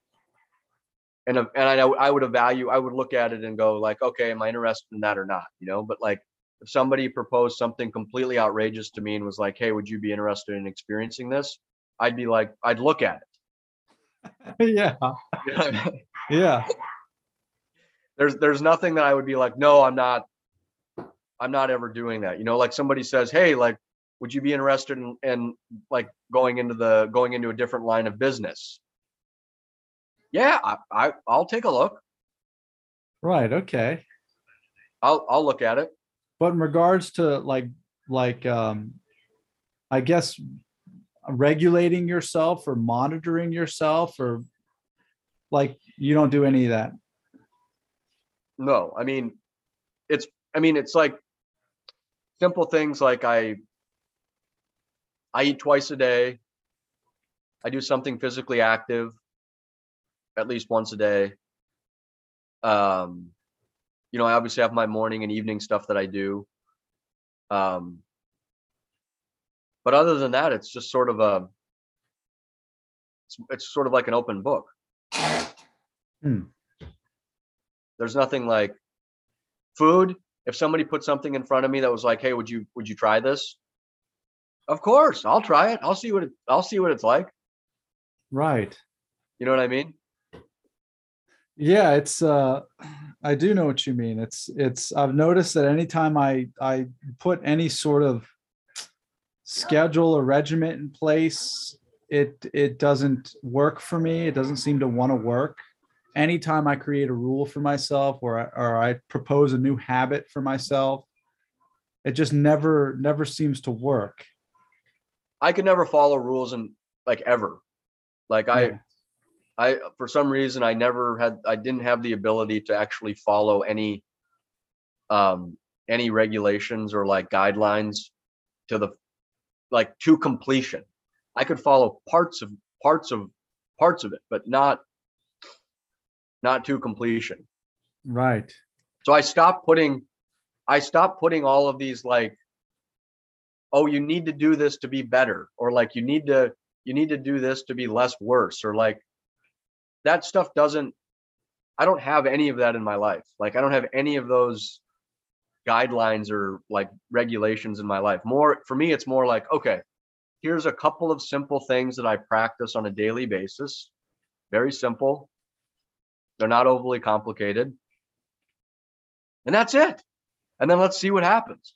and uh, and I know I would evaluate, I would look at it and go like, okay, am I interested in that or not? You know, but like if somebody proposed something completely outrageous to me and was like, hey, would you be interested in experiencing this? I'd be like, I'd look at it. yeah, You know what I mean? yeah, there's there's nothing that I would be like, no, I'm not, I'm not ever doing that. You know, like somebody says, hey, like, would you be interested in, in like going into the going into a different line of business? Yeah, I, I I'll take a look. right, okay. I'll I'll look at it. But in regards to like, like, um, I guess regulating yourself or monitoring yourself or like, you don't do any of that. No, I mean, it's I mean it's like simple things like I I eat twice a day. I do something physically active at least once a day. Um, you know, I obviously have my morning and evening stuff that I do. Um, but other than that, it's just sort of a it's, it's sort of like an open book. Hmm. There's nothing like food. If somebody put something in front of me that was like, "Hey, would you would you try this?" Of course, I'll try it. I'll see what it, I'll see what it's like. Right. You know what I mean? Yeah, it's uh I do know what you mean. It's it's I've noticed that anytime I I put any sort of schedule or regiment in place, it it doesn't work for me. It doesn't seem to want to work. Anytime I create a rule for myself or I, or I propose a new habit for myself, it just never never seems to work. I could never follow rules and like ever. Like I Yeah. I for some reason I never had I didn't have the ability to actually follow any um any regulations or like guidelines to the like to completion. I could follow parts of parts of parts of it, but not not to completion. Right. So I stopped putting I stopped putting all of these like oh you need to do this to be better or like you need to you need to do this to be less worse or like that stuff doesn't I don't have any of that in my life. Like I don't have any of those guidelines or like regulations in my life. More for me it's more like okay, here's a couple of simple things that I practice on a daily basis. Very simple. They're not overly complicated. And that's it. And then let's see what happens.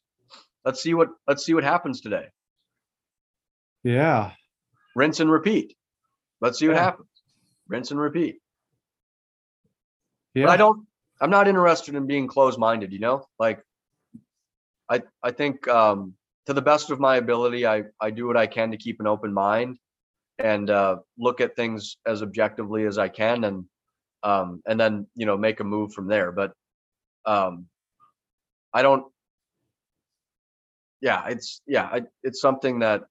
Let's see what let's see what happens today. Yeah. Rinse and repeat. Let's see what Yeah. happens. Rinse and repeat. Yeah. But I don't I'm not interested in being closed-minded, you know? Like I I think um to the best of my ability I I do what I can to keep an open mind and uh look at things as objectively as I can and um and then, you know, make a move from there. But um I don't yeah, it's yeah, I, it's something that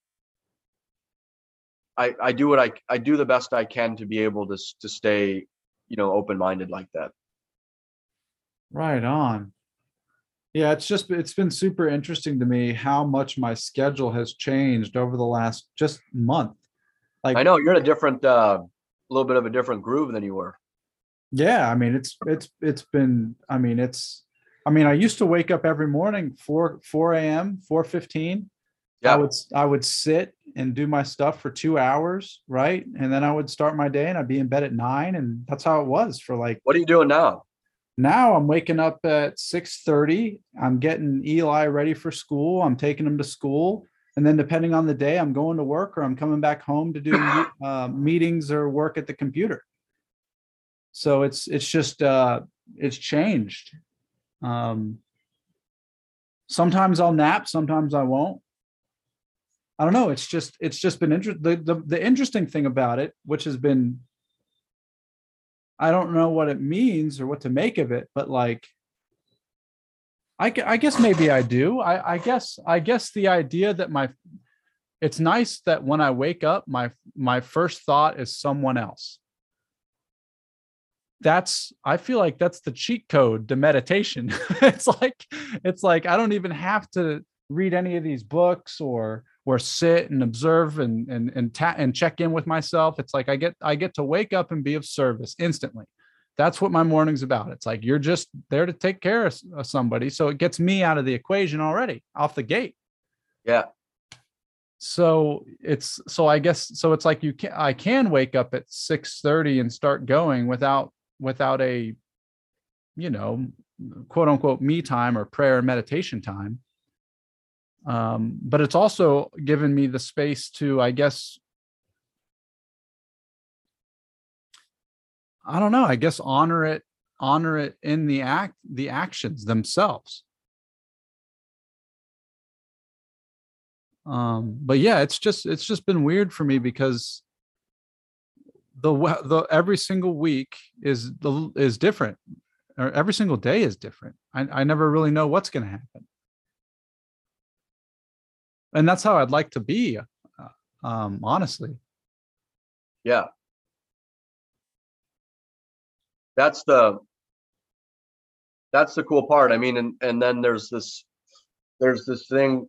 I I do what I I do the best I can to be able to to stay, you know, open-minded like that. Right on. Yeah, it's just it's been super interesting to me how much my schedule has changed over the last just month. Like I know you're in a different uh a little bit of a different groove than you were. Yeah, I mean it's it's it's been I mean it's I mean I used to wake up every morning 4 4 a.m. 4:15. I Yeah. would s- I would sit and do my stuff for 2 hours, right? And then I would start my day and I'd be in bed at 9 and that's how it was for like What are you doing now? now I'm waking up at 6:30. I'm getting Eli ready for school. I'm taking him to school. And then depending on the day, I'm going to work or I'm coming back home to do uh, meetings or work at the computer. So it's it's just uh it's changed. Um sometimes I'll nap, sometimes I won't. I don't know. It's just it's just been interesting. The, the the interesting thing about it, which has been I don't know what it means or what to make of it, but like I, I guess maybe I do. I, I guess I guess the idea that my it's nice that when I wake up, my my first thought is someone else. That's I feel like that's the cheat code to meditation. it's like it's like I don't even have to read any of these books or or sit and observe and and and ta- and check in with myself. It's like I get I get to wake up and be of service instantly that's what my morning's about. It's like you're just there to take care of, of somebody. So it gets me out of the equation already off the gate. Yeah. So it's so I guess so it's like you can I can wake up at 6 30 and start going without without a you know quote unquote me time or prayer and meditation time. Um, but it's also given me the space to, I guess, I don't know. I guess honor it, honor it in the act, the actions themselves. Um, but yeah, it's just it's just been weird for me because the the every single week is the is different, or every single day is different. I I never really know what's going to happen, and that's how I'd like to be. uh, Um, honestly, Yeah. That's the that's the cool part. I mean, and and then there's this there's this thing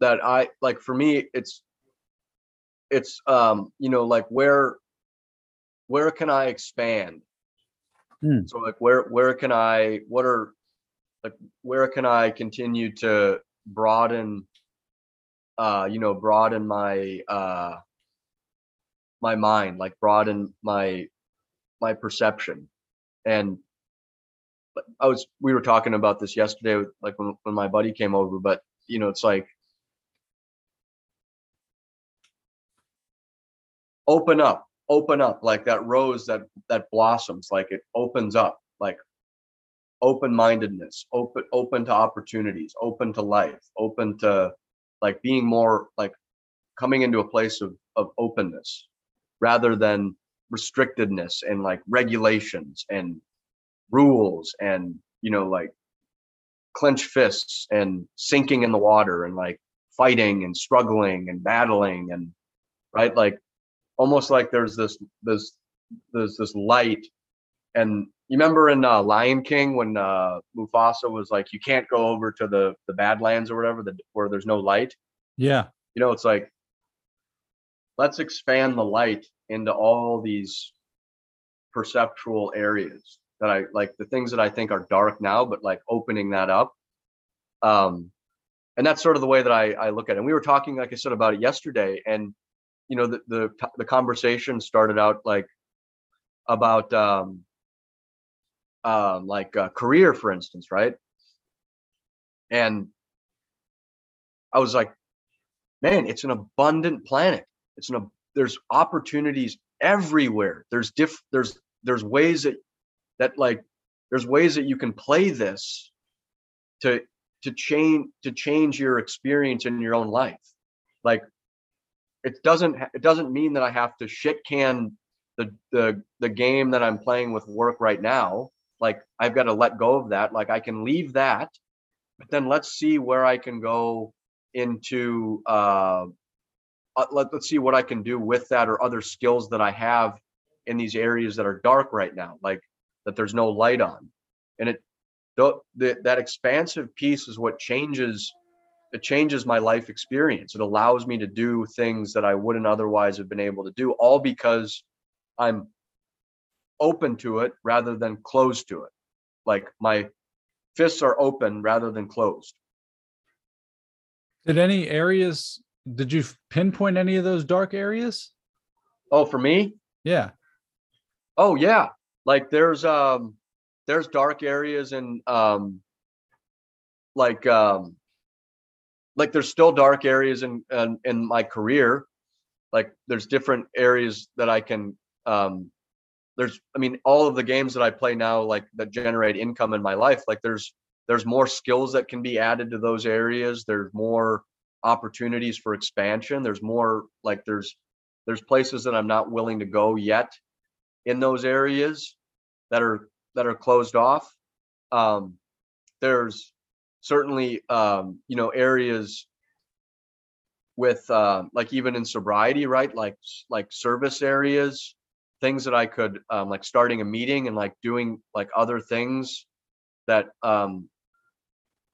that I like for me it's it's um you know like where where can I expand? Hmm. So like where where can I what are like where can I continue to broaden uh you know broaden my uh my mind like broaden my my perception and but i was we were talking about this yesterday with, like when, when my buddy came over but you know it's like open up open up like that rose that that blossoms like it opens up like open mindedness open open to opportunities open to life open to like being more like coming into a place of of openness rather than restrictedness and like regulations and rules and you know like clenched fists and sinking in the water and like fighting and struggling and battling and right? Like almost like there's this this there's this light. And you remember in uh, Lion King when uh, Mufasa was like you can't go over to the the Badlands or whatever the, where there's no light. Yeah, you know it's like let's expand the light into all these perceptual areas that i like the things that i think are dark now but like opening that up. Um and that's sort of the way that i i look at it. And we were talking like i said about it yesterday and you know the the, the conversation started out like about um um like uh, career for instance right? And i was like man it's an abundant planet. It's an there's opportunities everywhere. There's diff there's there's ways that that like there's ways that you can play this to to change to change your experience in your own life. Like it doesn't it doesn't mean that i have to shit can the the the game that i'm playing with work right now. Like i've got to let go of that. Like i can leave that but then let's see where i can go into uh, uh let, let's see what i can do with that or other skills that i have in these areas that are dark right now like that there's no light on. And it tho- the, that expansive piece is what changes it changes my life experience it allows me to do things that i wouldn't otherwise have been able to do all because i'm open to it rather than closed to it like my fists are open rather than closed Did any areas? Did you pinpoint any of those dark areas? oh for me Yeah. Oh yeah, like there's um there's dark areas and um like um like there's still dark areas in in, in my career. Like there's different areas that I can um there's I mean all of the games that I play now like that generate income in my life like there's there's more skills that can be added to those areas. There's more opportunities for expansion. There's more like there's there's places that I'm not willing to go yet in those areas that are that are closed off. Um there's certainly um, you know areas with uh, like even in sobriety, right? Like like service areas, things that I could um, like starting a meeting and like doing like other things that um,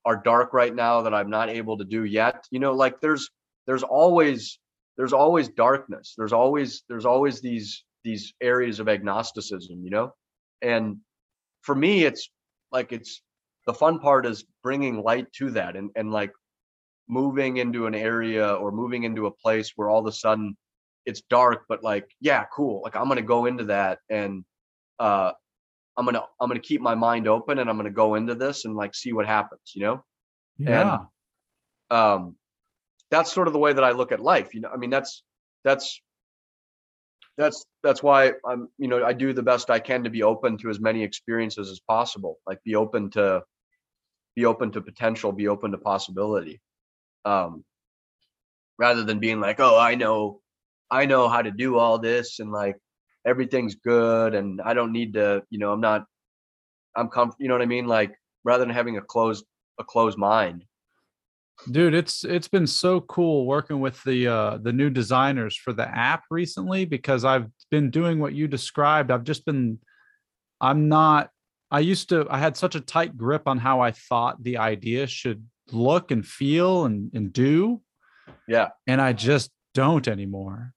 are dark right now that I'm not able to do yet. You know, like there's there's always there's always darkness. There's always there's always these these areas of agnosticism, you know? And for me it's like it's the fun part is bringing light to that and and like moving into an area or moving into a place where all of a sudden it's dark but like yeah cool like i'm gonna go into that and uh i'm gonna i'm gonna keep my mind open and i'm gonna go into this and like see what happens you know Yeah. and um that's sort of the way that i look at life you know i mean that's that's that's that's why i'm you know i do the best i can to be open to as many experiences as possible like be open to be open to potential be open to possibility um rather than being like oh i know i know how to do all this and like everything's good and i don't need to you know i'm not i'm comf you know what i mean? Like rather than having a closed a closed mind dude it's it's been so cool working with the uh the new designers for the app recently because i've been doing what you described. I've just been i'm not i used to i had such a tight grip on how i thought the idea should look and feel and and do. Yeah. And i just don't anymore.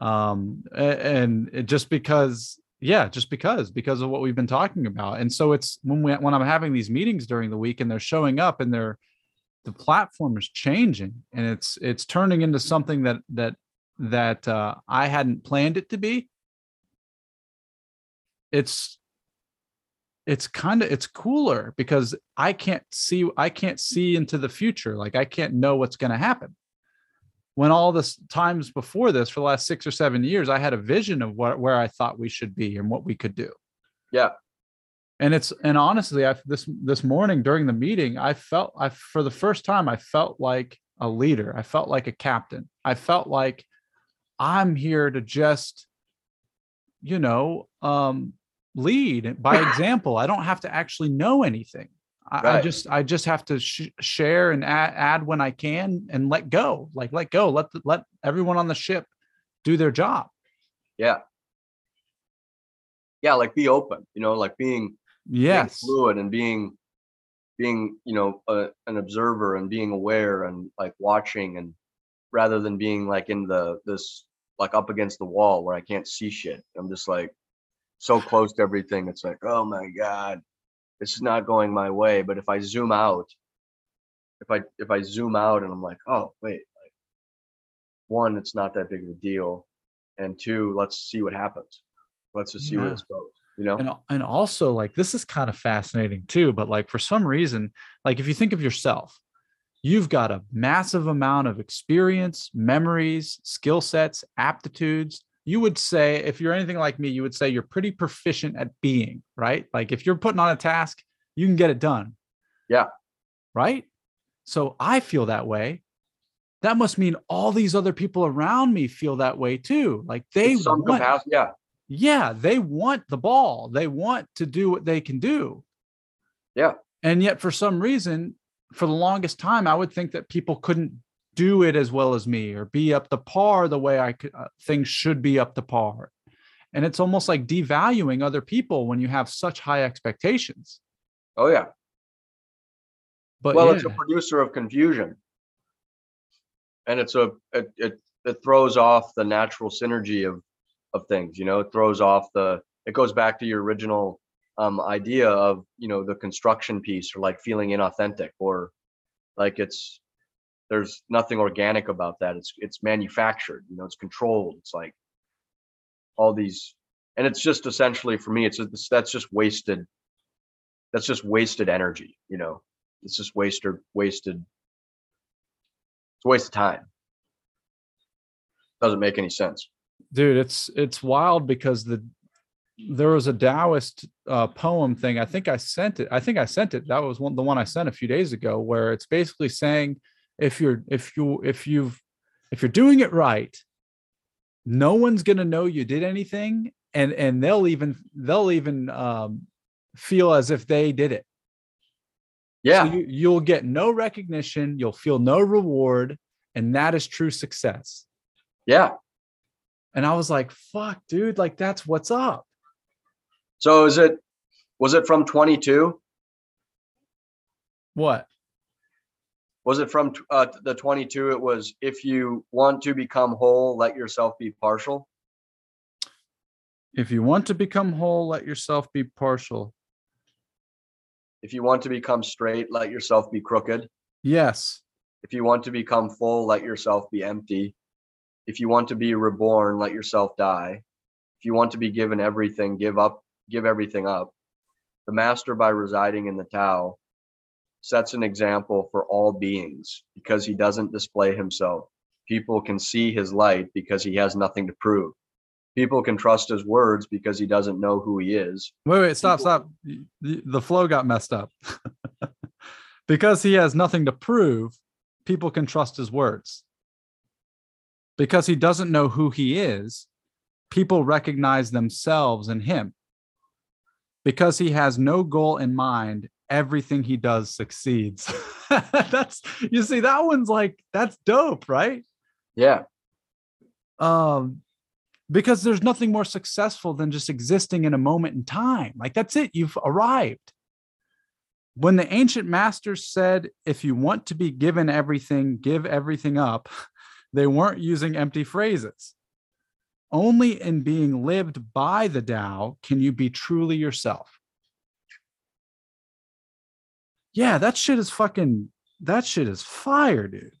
Um and it just because yeah just because because of what we've been talking about. And so it's when we when i'm having these meetings during the week and they're showing up and they're the platform is changing and it's it's turning into something that that that uh, I hadn't planned it to be. It's it's kind of it's cooler because I can't see I can't see into the future. Like I can't know what's going to happen. When all this times before this, for the last six or seven years, I had a vision of what where I thought we should be and what we could do yeah and it's and honestly i this this morning during the meeting i felt i for the first time i felt like a leader. I felt like a captain. I felt like i'm here to just you know um lead by example. I don't have to actually know anything. I, I just i just have to sh- share and add, add when i can and let go. Like let go. Let the, let everyone on the ship do their job. Yeah. Yeah like be open you know like being being yes. fluid and being being you know a, an observer and being aware and like watching and rather than being like in the this like up against the wall where i can't see shit. I'm just like so close to everything it's like oh my god this is not going my way. But if i zoom out if i if i zoom out and i'm like oh wait like one it's not that big of a deal and two let's see what happens. Let's just see where Yeah. this goes you know? And and also like this is kind of fascinating too but like for some reason like if you think of yourself you've got a massive amount of experience memories skill sets aptitudes. You would say if you're anything like me you would say you're pretty proficient at being right? Like if you're putting on a task you can get it done. Yeah. right? So i feel that way. That must mean all these other people around me feel that way too. Like they In some want capacity yeah yeah, they want the ball. They want to do what they can do. Yeah. And yet, for some reason, for the longest time, I would think that people couldn't do it as well as me or be up to par the way I could, uh, things should be up to par. And it's almost like devaluing other people when you have such high expectations. oh yeah But well yeah, it's a producer of confusion and it's a it, it it throws off the natural synergy of of things you know it throws off the it goes back to your original um idea of you know the construction piece or like feeling inauthentic or like it's there's nothing organic about that. It's it's manufactured you know it's controlled. It's like all these and it's just essentially for me it's, it's that's just wasted that's just wasted energy you know? It's just wasted wasted it's a waste of time. Doesn't make any sense dude it's it's wild because the there was a taoist uh, poem thing i think i sent it i think i sent it that was one the one i sent a few days ago where it's basically saying if you're if you if you've if you're doing it right no one's going to know you did anything and and they'll even they'll even um feel as if they did it Yeah. So you, you'll get no recognition, you'll feel no reward, and that is true success. yeah. And I was like, fuck, dude, like that's what's up. So is it was it from 22? What? Was it from uh, the 22? It was if you want to become whole, let yourself be partial. If you want to become whole, let yourself be partial. If you want to become straight, let yourself be crooked. Yes. If you want to become full, let yourself be empty. If you want to be reborn, let yourself die. If you want to be given everything, give up, give everything up. The master, by residing in the Tao, sets an example for all beings because he doesn't display himself. People can see his light because he has nothing to prove. People can trust his words because he doesn't know who he is. Wait, wait, stop, People- stop. The, the flow got messed up. because he has nothing to prove, people can trust his words. Because he doesn't know who he is, people recognize themselves in him. Because he has no goal in mind, everything he does succeeds. that's you see, that one's like that's dope, right? Yeah, um because there's nothing more successful than just existing in a moment in time like that's it you've arrived when the ancient masters said if you want to be given everything give everything up they weren't using empty phrases only in being lived by the Tao can you be truly yourself yeah that shit is fucking that shit is fire dude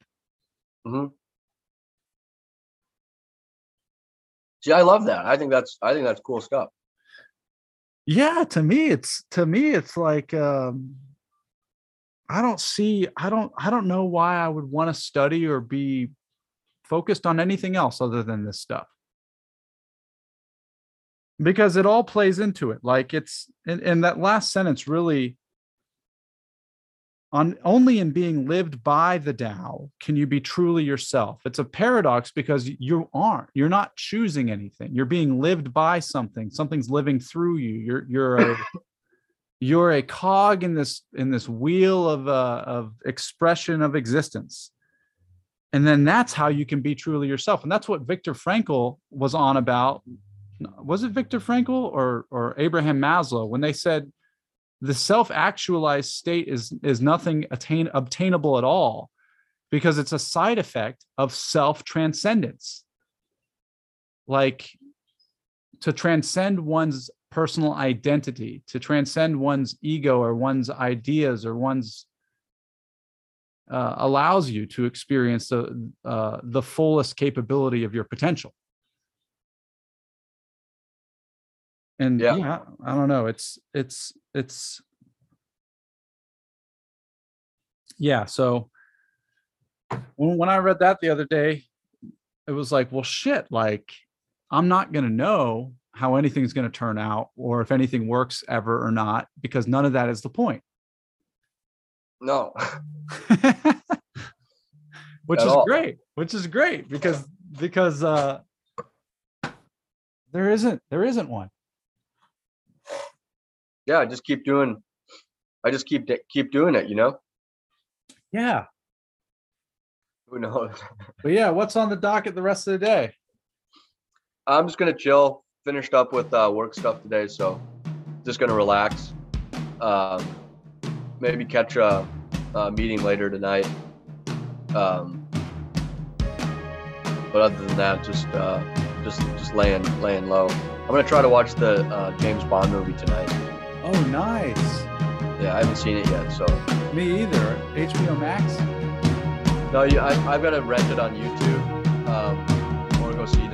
Mhm. see, I love that. I think that's I think that's cool stuff. yeah to me it's to me it's like um i don't see i don't i don't know why i would want to study or be focused on anything else other than this stuff because it all plays into it like it's and, and that last sentence really on only in being lived by the Tao can you be truly yourself. It's a paradox because you aren't. You're not choosing anything. You're being lived by something. Something's living through you. You're you're a you're a cog in this in this wheel of uh, of expression of existence. And then that's how you can be truly yourself. And that's what Viktor Frankl was on about. Was it Viktor Frankl or or Abraham Maslow when they said the self-actualized state is is nothing attain obtainable at all because it's a side effect of self-transcendence like to transcend one's personal identity to transcend one's ego or one's ideas or one's uh, allows you to experience the uh, the fullest capability of your potential and Yeah. yeah i don't know it's it's it's yeah so when, when i read that the other day it was like well shit like i'm not going to know how anything's going to turn out or if anything works ever or not because none of that is the point No, which At is all. great which is great because because uh there isn't there isn't one yeah, I just keep doing. I just keep keep doing it. You know, yeah who knows? but yeah what's on the docket the rest of the day I'm just gonna chill. Finished up with uh, work stuff today, so just gonna relax. Um, maybe catch a, a meeting later tonight. Um, but other than that, just uh, just just laying laying low. I'm gonna try to watch the uh, James Bond movie tonight. oh nice Yeah, I haven't seen it yet, so me either hbo max no, you, I, I've got to rent it on YouTube um, or go see